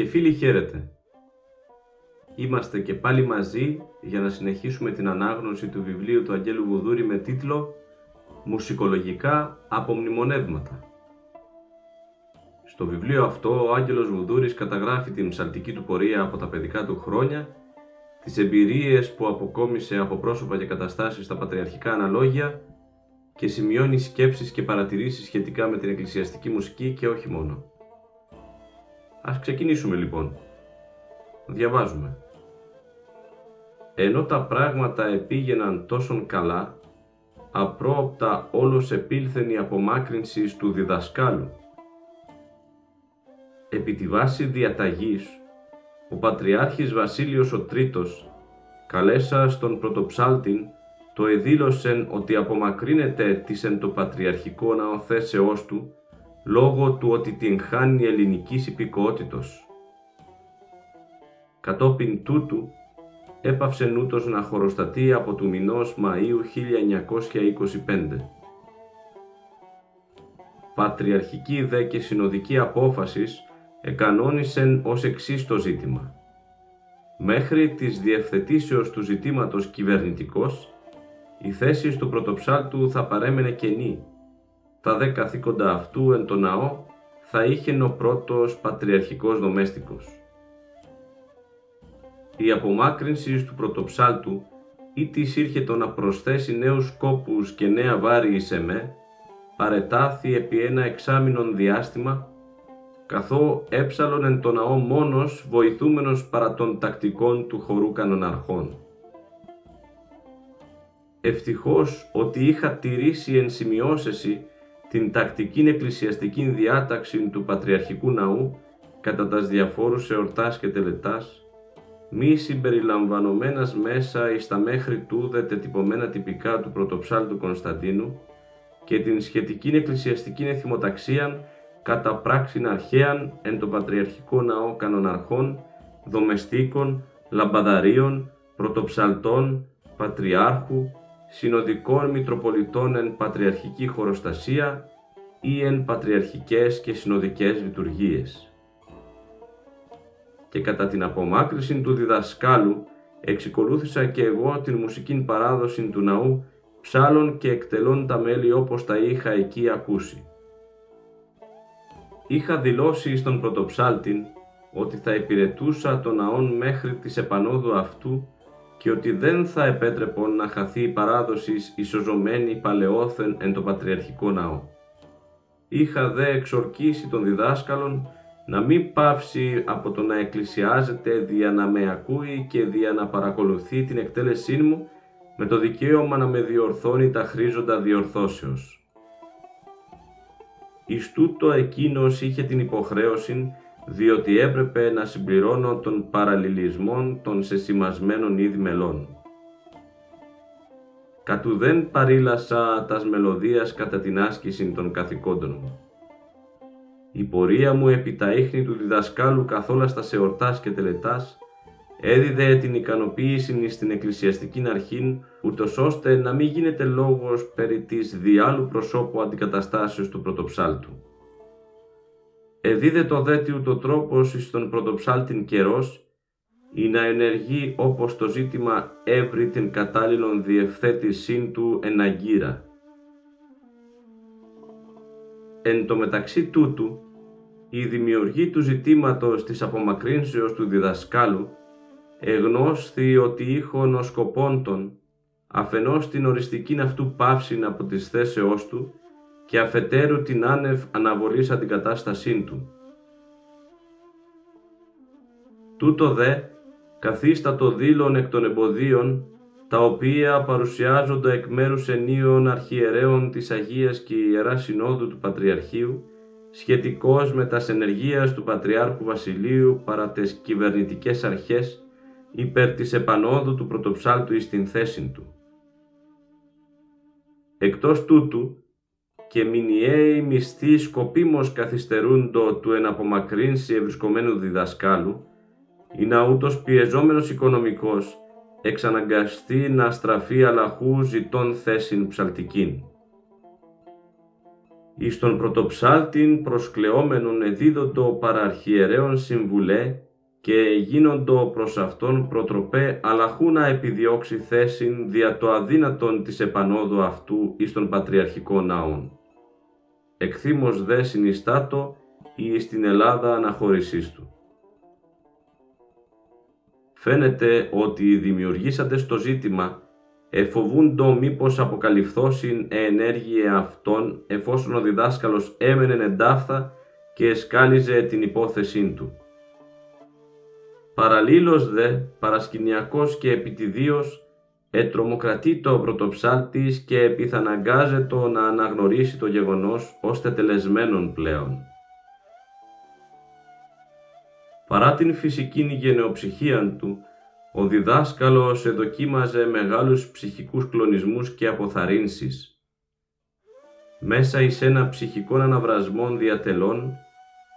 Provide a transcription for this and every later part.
Και φίλοι χαίρετε. Είμαστε και πάλι μαζί για να συνεχίσουμε την ανάγνωση του βιβλίου του Αγγέλου Βουδούρη με τίτλο «Μουσικολογικά απομνημονεύματα». Στο βιβλίο αυτό ο Άγγελος Βουδούρης καταγράφει την ψαλτική του πορεία από τα παιδικά του χρόνια, τις εμπειρίες που αποκόμισε από πρόσωπα και καταστάσεις στα πατριαρχικά αναλόγια και σημειώνει σκέψεις και παρατηρήσεις σχετικά με την εκκλησιαστική μουσική και όχι μόνο. Ας ξεκινήσουμε λοιπόν. Διαβάζουμε. Ενώ τα πράγματα επήγαιναν τόσον καλά, απρόοπτα όλος επήλθεν η απομάκρυνση του διδασκάλου. Επί τη βάση διαταγής, ο Πατριάρχης Βασίλειος ο Τρίτος, καλέσα στον πρωτοψάλτην, το εδήλωσεν ότι απομακρύνεται της εν το πατριαρχικό ναοθέσεώς του λόγω του ότι την χάνει ελληνικής υπηκότητος. Κατόπιν τούτου, έπαυσε νούτος να χωροστατεί από του μηνός Μαΐου 1925. Πατριαρχική δε και συνοδική απόφασης εκανόνισεν ως εξής το ζήτημα. Μέχρι της διευθετήσεως του ζητήματος κυβερνητικός, η θέση του πρωτοψάλτου θα παρέμενε κενή τα δε καθήκοντα αυτού εν το ναό θα είχε ο πρώτος πατριαρχικός δομέστικος. Η απομάκρυνση του πρωτοψάλτου ή της ήρχε το να προσθέσει νέους σκόπους και νέα βάρη εις εμέ, παρετάθη επί ένα εξάμηνον διάστημα, καθώ έψαλον εν το ναό μόνος βοηθούμενος παρά των τακτικών του χορού κανοναρχών. Ευτυχώς ότι είχα τηρήσει εν σημειώσεση την τακτική εκκλησιαστική διάταξη του Πατριαρχικού Ναού κατά τας διαφόρους εορτάς και τελετάς, μη συμπεριλαμβανομένας μέσα εις τα μέχρι τούδε τετυπωμένα τυπικά του πρωτοψάλτου Κωνσταντίνου και την σχετική εκκλησιαστική εθιμοταξίαν κατά πράξην αρχαίαν εν το Πατριαρχικό Ναό κανοναρχών, δομεστίκων, λαμπαδαρίων, πρωτοψαλτών, πατριάρχου, συνοδικών Μητροπολιτών εν Πατριαρχική Χωροστασία ή εν Πατριαρχικές και Συνοδικές Λειτουργίες. Και κατά την απομάκρυση του διδασκάλου εξικολούθησα και εγώ την μουσική παράδοση του ναού ψάλων και εκτελών τα μέλη όπως τα είχα εκεί ακούσει. Είχα δηλώσει στον πρωτοψάλτην ότι θα υπηρετούσα τον ναόν μέχρι της επανόδου αυτού και ότι δεν θα επέτρεπον να χαθεί η παράδοση ισοζωμένη παλαιόθεν εν το Πατριαρχικό Ναό. Είχα δε εξορκίσει τον διδάσκαλον να μην πάυσει από το να εκκλησιάζεται δια να με ακούει και δια να παρακολουθεί την εκτέλεσή μου με το δικαίωμα να με διορθώνει τα χρήζοντα διορθώσεως. Εις τούτο εκείνος είχε την υποχρέωση διότι έπρεπε να συμπληρώνω τον παραλληλισμό των σεσημασμένων ήδη μελών. Κατουδέν παρήλασα τας μελωδίας κατά την άσκηση των καθηκόντων μου. Η πορεία μου επί τα ίχνη του διδασκάλου καθόλα στα εορτάς και τελετάς έδιδε την ικανοποίηση στην εκκλησιαστική αρχήν, ούτως ώστε να μην γίνεται λόγος περί της διάλου προσώπου αντικαταστάσεως του πρωτοψάλτου. Εδίδε το δέτιου το τρόπος εις τον πρωτοψάλτην καιρός, ή να ενεργεί όπως το ζήτημα έβρι την κατάλληλον διευθέτησήν του εναγκύρα. εν το μεταξύ τούτου, η δημιουργή του ζητήματος της απομακρύνσεως του διδασκάλου εγνώσθη ότι είχον ο σκοπόν των αφενός την οριστική αυτού πάυσιν από τις θέσεώς του και αφετέρου την άνευ αναβολής αντικατάστασήν του. Τούτο δε καθίστατο δήλων εκ των εμποδίων τα οποία παρουσιάζονται εκ μέρους ενίων αρχιερέων της Αγίας και Ιεράς Συνόδου του Πατριαρχείου σχετικώς με τας ενεργείας του Πατριάρχου Βασιλείου παρά τις κυβερνητικές αρχές υπέρ της επανόδου του πρωτοψάλτου εις την θέση του. Εκτός τούτου, και μηνιαίοι μισθοί σκοπίμως καθυστερούντο του εναπομακρύνση ευρισκομένου διδασκάλου, είναι ούτως πιεζόμενος οικονομικός, εξαναγκαστεί να στραφεί αλαχού ζητών θέσιν ψαλτικήν. Εις τον πρωτοψάλτην προσκλεόμενον εδίδοντο παραρχιερέων συμβουλέ και γίνοντο προς αυτόν προτροπέ αλαχού να επιδιώξει θέσιν δια το αδύνατον της επανόδου αυτού εις τον πατριαρχικό ναόν. Εκθήμως δε συνιστάτο ή στην Ελλάδα αναχώρησής του. Φαίνεται ότι οι δημιουργήσατε στο ζήτημα εφοβούντο μήπως αποκαλυφθώσιν ενέργεια αυτών εφόσον ο διδάσκαλος έμενε εντάφθα και εσκάλιζε την υπόθεσή του. Παραλλήλως δε, παρασκηνιακός και επιτιδίως, ετρομοκρατεί το πρωτοψάλτης και επιθαναγκάζεται να αναγνωρίσει το γεγονός ως τετελεσμένον πλέον. Παρά την φυσική γενεοψυχία του, ο διδάσκαλος εδοκίμαζε μεγάλους ψυχικούς κλονισμούς και αποθαρρύνσεις. Μέσα εις ένα ψυχικό αναβρασμό διατελών,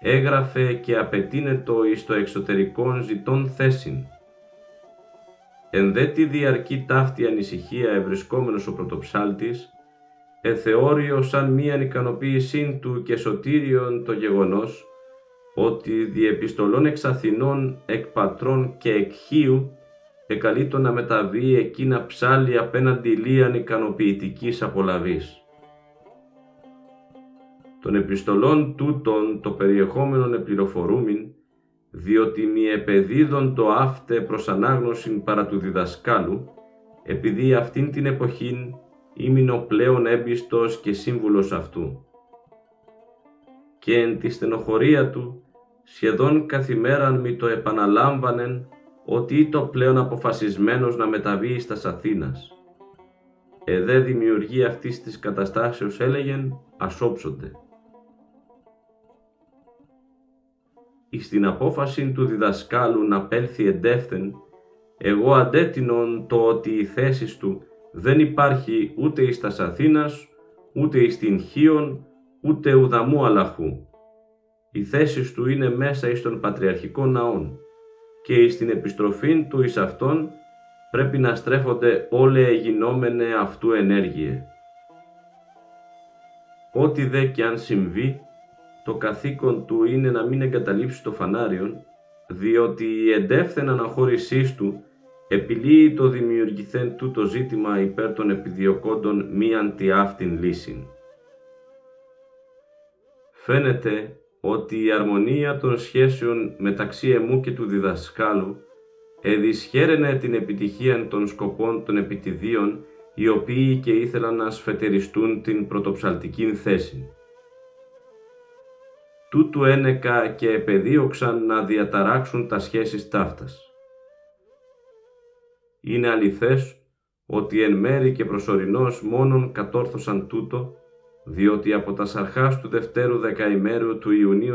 έγραφε και απαιτείνετο εις το εξωτερικόν ζητών θέσιν. Εν δε τη διαρκή ταύτη ανησυχία ευρισκόμενος ο πρωτοψάλτης, εθεώριο σαν μίαν ικανοποίησήν του και σωτήριον το γεγονός, ότι διεπιστολών εξ Αθηνών, εκ πατρών και εκ Χίου, εκαλείτο να μεταβεί εκείνα ψάλη απέναντι λίαν ικανοποιητικής απολαβής. Των επιστολών τούτων το περιεχόμενον επληροφορούμην, διότι μη επεδίδων το άφτε προς ανάγνωσιν παρά του διδασκάλου, επειδή αυτήν την εποχήν ήμουν πλέον έμπιστος και σύμβουλος αυτού. Και εν τη στενοχωρία του, σχεδόν καθημέραν μη το επαναλάμβανεν ότι ήταν πλέον αποφασισμένος να μεταβεί στα Αθήνας. Εδέ δημιουργεί αυτής της καταστάσεως έλεγεν ασόψονται. Εις την απόφαση του διδασκάλου να πέλθει εντεύθεν, εγώ αντέτεινον το ότι η θέση του δεν υπάρχει ούτε εις τας Αθήνας, ούτε εις την Χίον, ούτε ουδαμού αλαχού. Η θέση του είναι μέσα εις τον Πατριαρχικό Ναόν και εις την επιστροφή του εις αυτόν πρέπει να στρέφονται όλε γινόμενε αυτού ενέργειε. Ό,τι δε και αν συμβεί, το καθήκον του είναι να μην εγκαταλείψει το φανάριον, διότι η εντεύθεν αναχώρησής του επιλύει το δημιουργηθέν του το ζήτημα υπέρ των επιδιωκόντων μη αντιάφτην λύσιν. Φαίνεται ότι η αρμονία των σχέσεων μεταξύ εμού και του διδασκάλου εδυσχέρενε την επιτυχία των σκοπών των επιτιδίων οι οποίοι και ήθελαν να σφετεριστούν την πρωτοψαλτική θέση. Τούτου ένεκα και επεδίωξαν να διαταράξουν τα σχέσεις ταύτας. Είναι αληθές ότι εν μέρη και προσωρινώς μόνον κατόρθωσαν τούτο διότι από τας σαρχάς του δευτέρου δεκαημέρου του Ιουνίου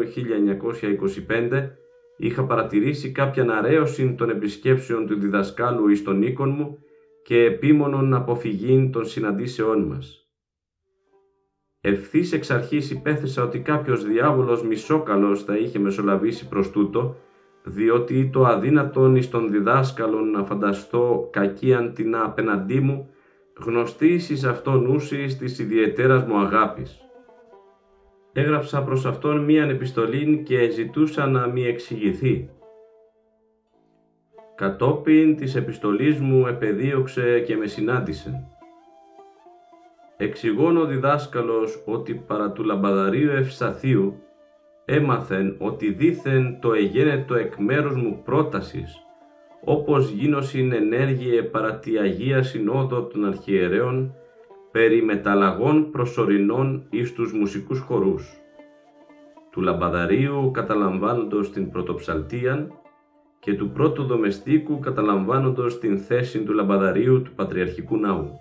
1925 είχα παρατηρήσει κάποια αναραίωση των επισκέψεων του διδασκάλου εις τον οίκον μου και επίμονον αποφυγήν των συναντήσεών μας. Ευθύς εξ αρχής υπέθεσα ότι κάποιος διάβολος μισόκαλος θα είχε μεσολαβήσει προς τούτο, διότι το αδύνατον εις τον διδάσκαλον να φανταστώ κακή αντινά απέναντί μου γνωστής εις αυτόν ούσης της ιδιαιτέρας μου αγάπης. Έγραψα προς αυτόν μίαν επιστολή και ζητούσα να μη εξηγηθεί. Κατόπιν της επιστολής μου επεδίωξε και με συνάντησε. Εξηγών ο διδάσκαλος ότι παρά του λαμπαδαρίου Ευσαθίου έμαθεν ότι δήθεν το εγένετο εκ μέρους μου πρότασης, όπως γίνωσιν ενέργειε παρά τη Αγία Συνόδο των Αρχιερέων περί μεταλλαγών προσωρινών εις τους μουσικούς χορούς. Του λαμπαδαρίου καταλαμβάνοντος την πρωτοψαλτίαν και του πρώτου δομεστίκου καταλαμβάνοντος την θέση του λαμπαδαρίου του Πατριαρχικού Ναού.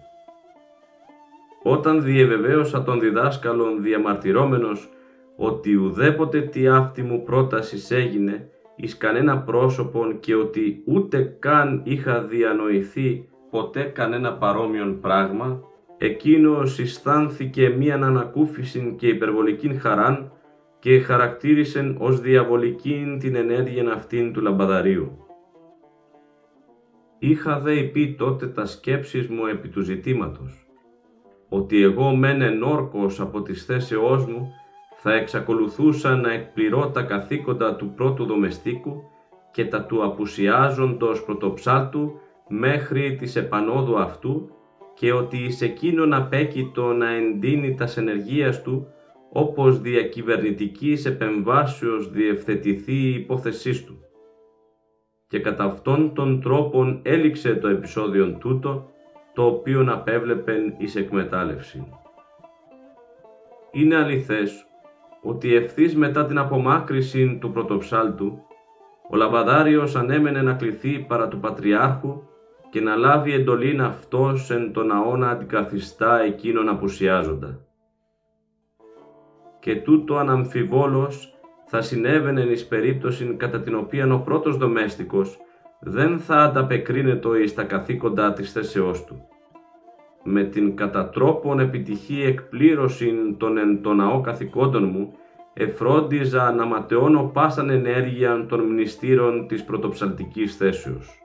Όταν διεβεβαίωσα τον διδάσκαλον διαμαρτυρόμενος ότι ουδέποτε τι αυτή μου πρότασης έγινε εις κανένα πρόσωπον και ότι ούτε καν είχα διανοηθεί ποτέ κανένα παρόμοιον πράγμα, εκείνος αισθάνθηκε μίαν ανακούφιση και υπερβολικήν χαράν και χαρακτήρισεν ως διαβολικήν την ενέργεια αυτήν του λαμπαδαρίου. Είχα δε πει τότε τα σκέψεις μου επί του ζητήματος, ότι εγώ μεν ενόρκος από τις θέσεώς μου θα εξακολουθούσα να εκπληρώ τα καθήκοντα του πρώτου δομεστίκου και τα του απουσιάζοντος πρωτοψάλτου μέχρι της επανόδου αυτού και ότι εις εκείνον απέκειτο να εντείνει τας ενεργείας του όπως διακυβερνητικής επεμβάσεως διευθετηθεί η υπόθεσής του. Και κατά αυτόν τον τρόπον έληξε το επεισόδιο τούτο, το οποίο απέβλεπεν εις εκμετάλλευση. Είναι αληθές ότι ευθύς μετά την απομάκρυση του πρωτοψάλτου, ο Λαμπαδάριος ανέμενε να κληθεί παρά του Πατριάρχου και να λάβει εντολήν αυτός εν τον αώνα αντικαθιστά εκείνον απουσιάζοντα. Και τούτο αναμφιβόλως θα συνέβαινε εις περίπτωση κατά την οποία ο πρώτος δομέστικος δεν θα ανταπεκρίνεται εις τα καθήκοντα της θέσεώς του. Με την κατά τρόπον επιτυχή εκπλήρωση των εν το ναό καθηκόντων μου, εφρόντιζα να ματαιώνω πάσαν ενέργεια των μνηστήρων της πρωτοψαλτικής θέσεως.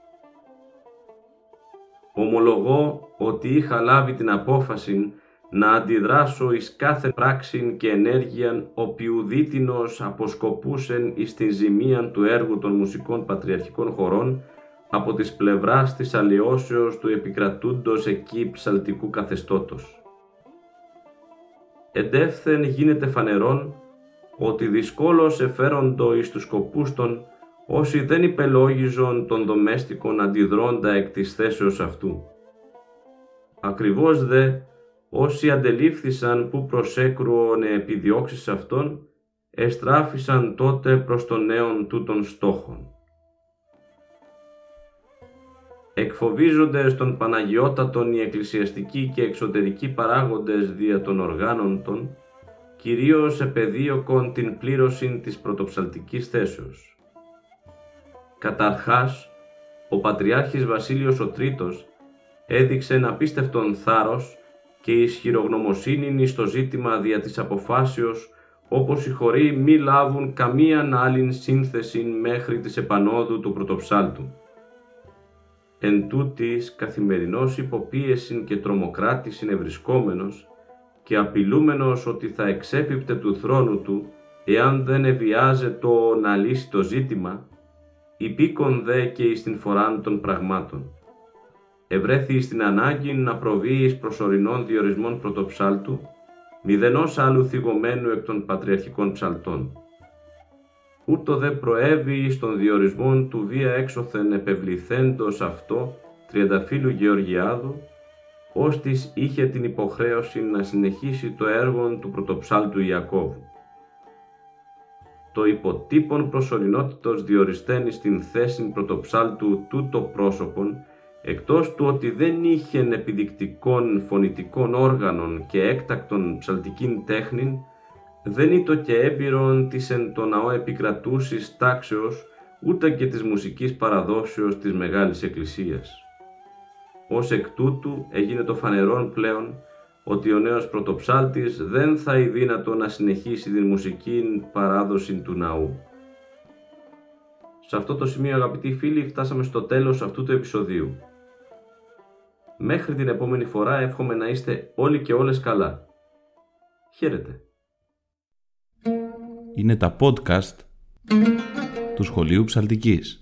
Ομολογώ ότι είχα λάβει την απόφαση να αντιδράσω εις κάθε πράξην και ενέργειαν οποιουδήτινος αποσκοπούσεν εις την ζημίαν του έργου των μουσικών πατριαρχικών χωρών από τις πλευράς της αλλοιώσεως του επικρατούντος εκεί ψαλτικού καθεστώτος. Εντεύθεν γίνεται φανερόν ότι δυσκόλως εφέροντο εις τους σκοπούς των όσοι δεν υπελόγιζον των δομέστικων αντιδρώντα εκ της θέσεως αυτού. Ακριβώς δε όσοι αντελήφθησαν που προσέκρουον επιδιώξεις αυτών, εστράφησαν τότε προς τον νέον τούτων στόχων. Εκφοβίζονται των Παναγιώτατων οι εκκλησιαστικοί και εξωτερικοί παράγοντες δια των οργάνων των, κυρίως επεδίωκον την πλήρωση της πρωτοψαλτικής θέσεως. Καταρχάς, ο Πατριάρχης Βασίλειος ο Τρίτος έδειξε ένα πίστευτον θάρρος και ισχυρογνωμοσύνη στο ζήτημα δια της αποφάσεως όπως οι χωροί μη λάβουν καμίαν άλλην σύνθεση μέχρι της επανόδου του πρωτοψάλτου. Εν τούτης καθημερινός υποπίεσιν και τρομοκράτης ευρισκόμενος και απειλούμενος ότι θα εξέπιπτε του θρόνου του εάν δεν ευιάζε το να λύσει το ζήτημα, υπήκον δε και εις την φοράν των πραγμάτων. Ευρέθη στην ανάγκη να προβείς εις προσωρινών διορισμών πρωτοψάλτου, μηδενός άλλου θυγωμένου εκ των πατριαρχικών ψαλτών. Ούτω δε προέβη εις των διορισμών του βία έξωθεν επευληθέντος αυτό τριανταφύλου Γεωργιάδου, ώστις είχε την υποχρέωση να συνεχίσει το έργο του πρωτοψάλτου Ιακώβου το υποτύπων προσωρινότητος διοριστένει στην θέση πρωτοψάλτου τούτο πρόσωπον, εκτός του ότι δεν είχε επιδεικτικών φωνητικών όργανων και έκτακτον ψαλτικήν τέχνην, δεν ήτο και έμπειρον της εν το ναό επικρατούσης τάξεως, ούτε και της μουσικής παραδόσεως της Μεγάλης Εκκλησίας. Ως εκ τούτου έγινε το φανερόν πλέον ότι ο νέος πρωτοψάλτης δεν θα είναι δύνατο να συνεχίσει την μουσική παράδοση του ναού. Σε αυτό το σημείο αγαπητοί φίλοι φτάσαμε στο τέλος αυτού του επεισοδίου. Μέχρι την επόμενη φορά εύχομαι να είστε όλοι και όλες καλά. Χαίρετε. Είναι τα podcast του Σχολείου Ψαλτικής.